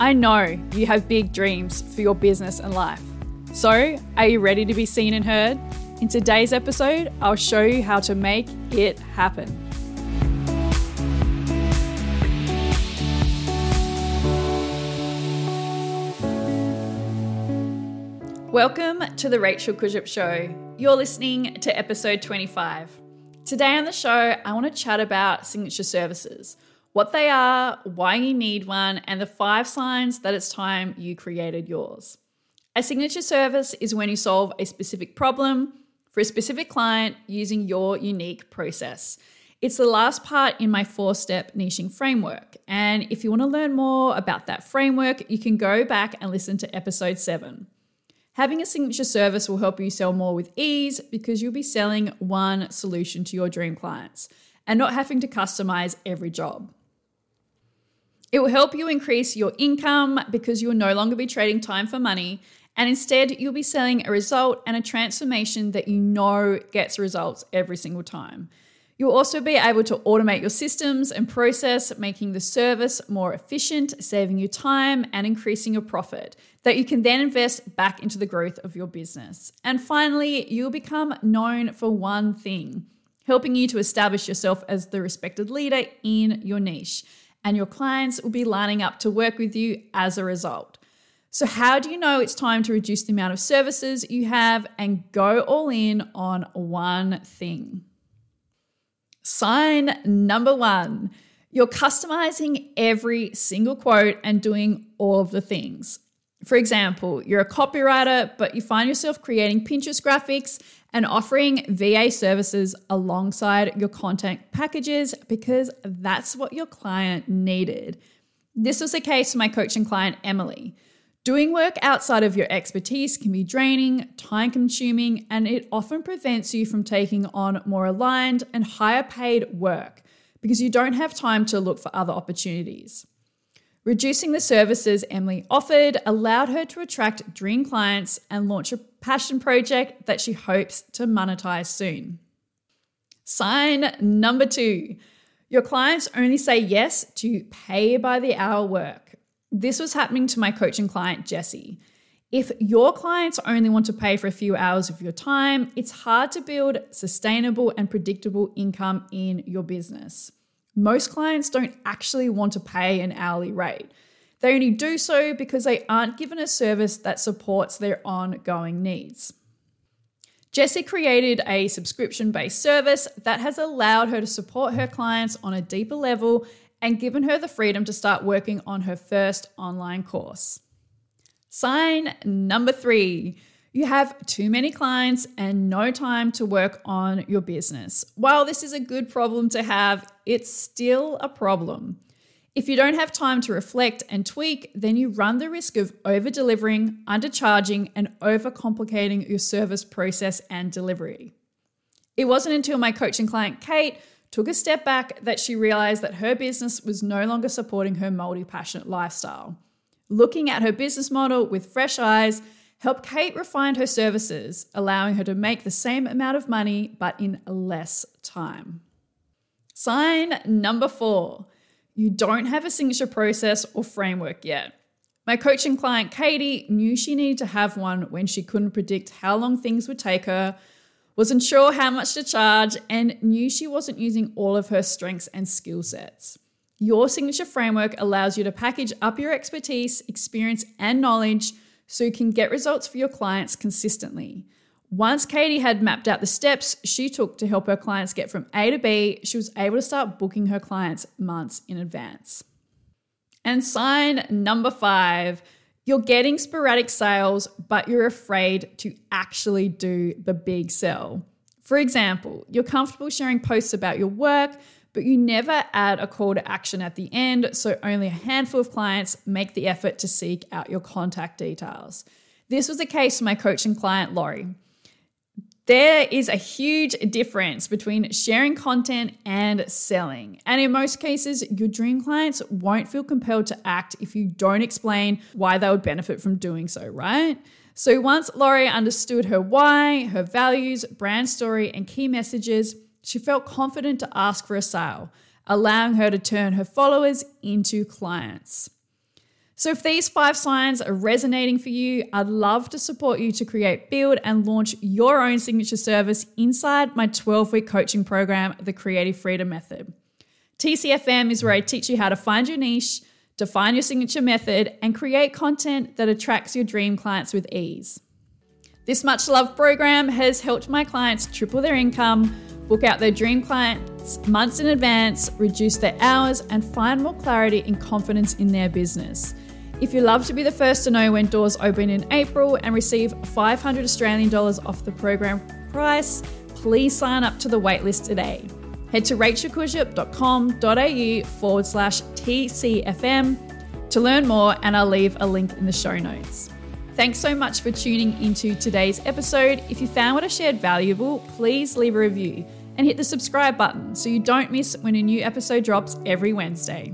I know you have big dreams for your business and life. So, are you ready to be seen and heard? In today's episode, I'll show you how to make it happen. Welcome to the Rachel Kurzyp Show. You're listening to episode 25. Today on the show, I want to chat about signature services what they are, why you need one, and the five signs that it's time you created yours. A signature service is when you solve a specific problem for a specific client using your unique process. It's the last part in my four step niching framework. And if you want to learn more about that framework, you can go back and listen to episode seven. Having a signature service will help you sell more with ease because you'll be selling one solution to your dream clients and not having to customize every job. It will help you increase your income because you will no longer be trading time for money. And instead, you'll be selling a result and a transformation that you know gets results every single time. You'll also be able to automate your systems and process, making the service more efficient, saving you time, and increasing your profit that you can then invest back into the growth of your business. And finally, you'll become known for one thing, helping you to establish yourself as the respected leader in your niche and your clients will be lining up to work with you as a result. So, how do you know it's time to reduce the amount of services you have and go all in on one thing? Sign number one you're customizing every single quote and doing all of the things. For example, you're a copywriter, but you find yourself creating Pinterest graphics and offering VA services alongside your content packages because that's what your client needed. This was the case for my coaching client, Emily. Doing work outside of your expertise can be draining, time consuming, and it often prevents you from taking on more aligned and higher paid work because you don't have time to look for other opportunities. Reducing the services Emily offered allowed her to attract dream clients and launch a passion project that she hopes to monetize soon. Sign number two your clients only say yes to pay by the hour work. This was happening to my coaching client, Jessie. If your clients only want to pay for a few hours of your time, it's hard to build sustainable and predictable income in your business most clients don't actually want to pay an hourly rate. They only do so because they aren't given a service that supports their ongoing needs. Jessie created a subscription based service that has allowed her to support her clients on a deeper level and given her the freedom to start working on her first online course. Sign number three you have too many clients and no time to work on your business. While this is a good problem to have, it's still a problem. If you don't have time to reflect and tweak, then you run the risk of over delivering, undercharging, and overcomplicating your service process and delivery. It wasn't until my coaching client, Kate, took a step back that she realized that her business was no longer supporting her multi passionate lifestyle. Looking at her business model with fresh eyes, helped Kate refine her services, allowing her to make the same amount of money but in less time. Sign number four you don't have a signature process or framework yet. My coaching client Katie knew she needed to have one when she couldn't predict how long things would take her, wasn't sure how much to charge, and knew she wasn't using all of her strengths and skill sets. Your signature framework allows you to package up your expertise, experience, and knowledge so you can get results for your clients consistently. Once Katie had mapped out the steps she took to help her clients get from A to B, she was able to start booking her clients months in advance. And sign number five you're getting sporadic sales, but you're afraid to actually do the big sell. For example, you're comfortable sharing posts about your work, but you never add a call to action at the end, so only a handful of clients make the effort to seek out your contact details. This was the case for my coaching client, Laurie. There is a huge difference between sharing content and selling. And in most cases, your dream clients won't feel compelled to act if you don't explain why they would benefit from doing so, right? So once Laurie understood her why, her values, brand story, and key messages, she felt confident to ask for a sale, allowing her to turn her followers into clients. So, if these five signs are resonating for you, I'd love to support you to create, build, and launch your own signature service inside my 12 week coaching program, The Creative Freedom Method. TCFM is where I teach you how to find your niche, define your signature method, and create content that attracts your dream clients with ease. This much loved program has helped my clients triple their income, book out their dream clients months in advance, reduce their hours, and find more clarity and confidence in their business. If you love to be the first to know when doors open in April and receive 500 Australian dollars off the program price, please sign up to the waitlist today. Head to rachelkurzyp.com.au forward slash TCFM to learn more, and I'll leave a link in the show notes. Thanks so much for tuning into today's episode. If you found what I shared valuable, please leave a review and hit the subscribe button so you don't miss when a new episode drops every Wednesday.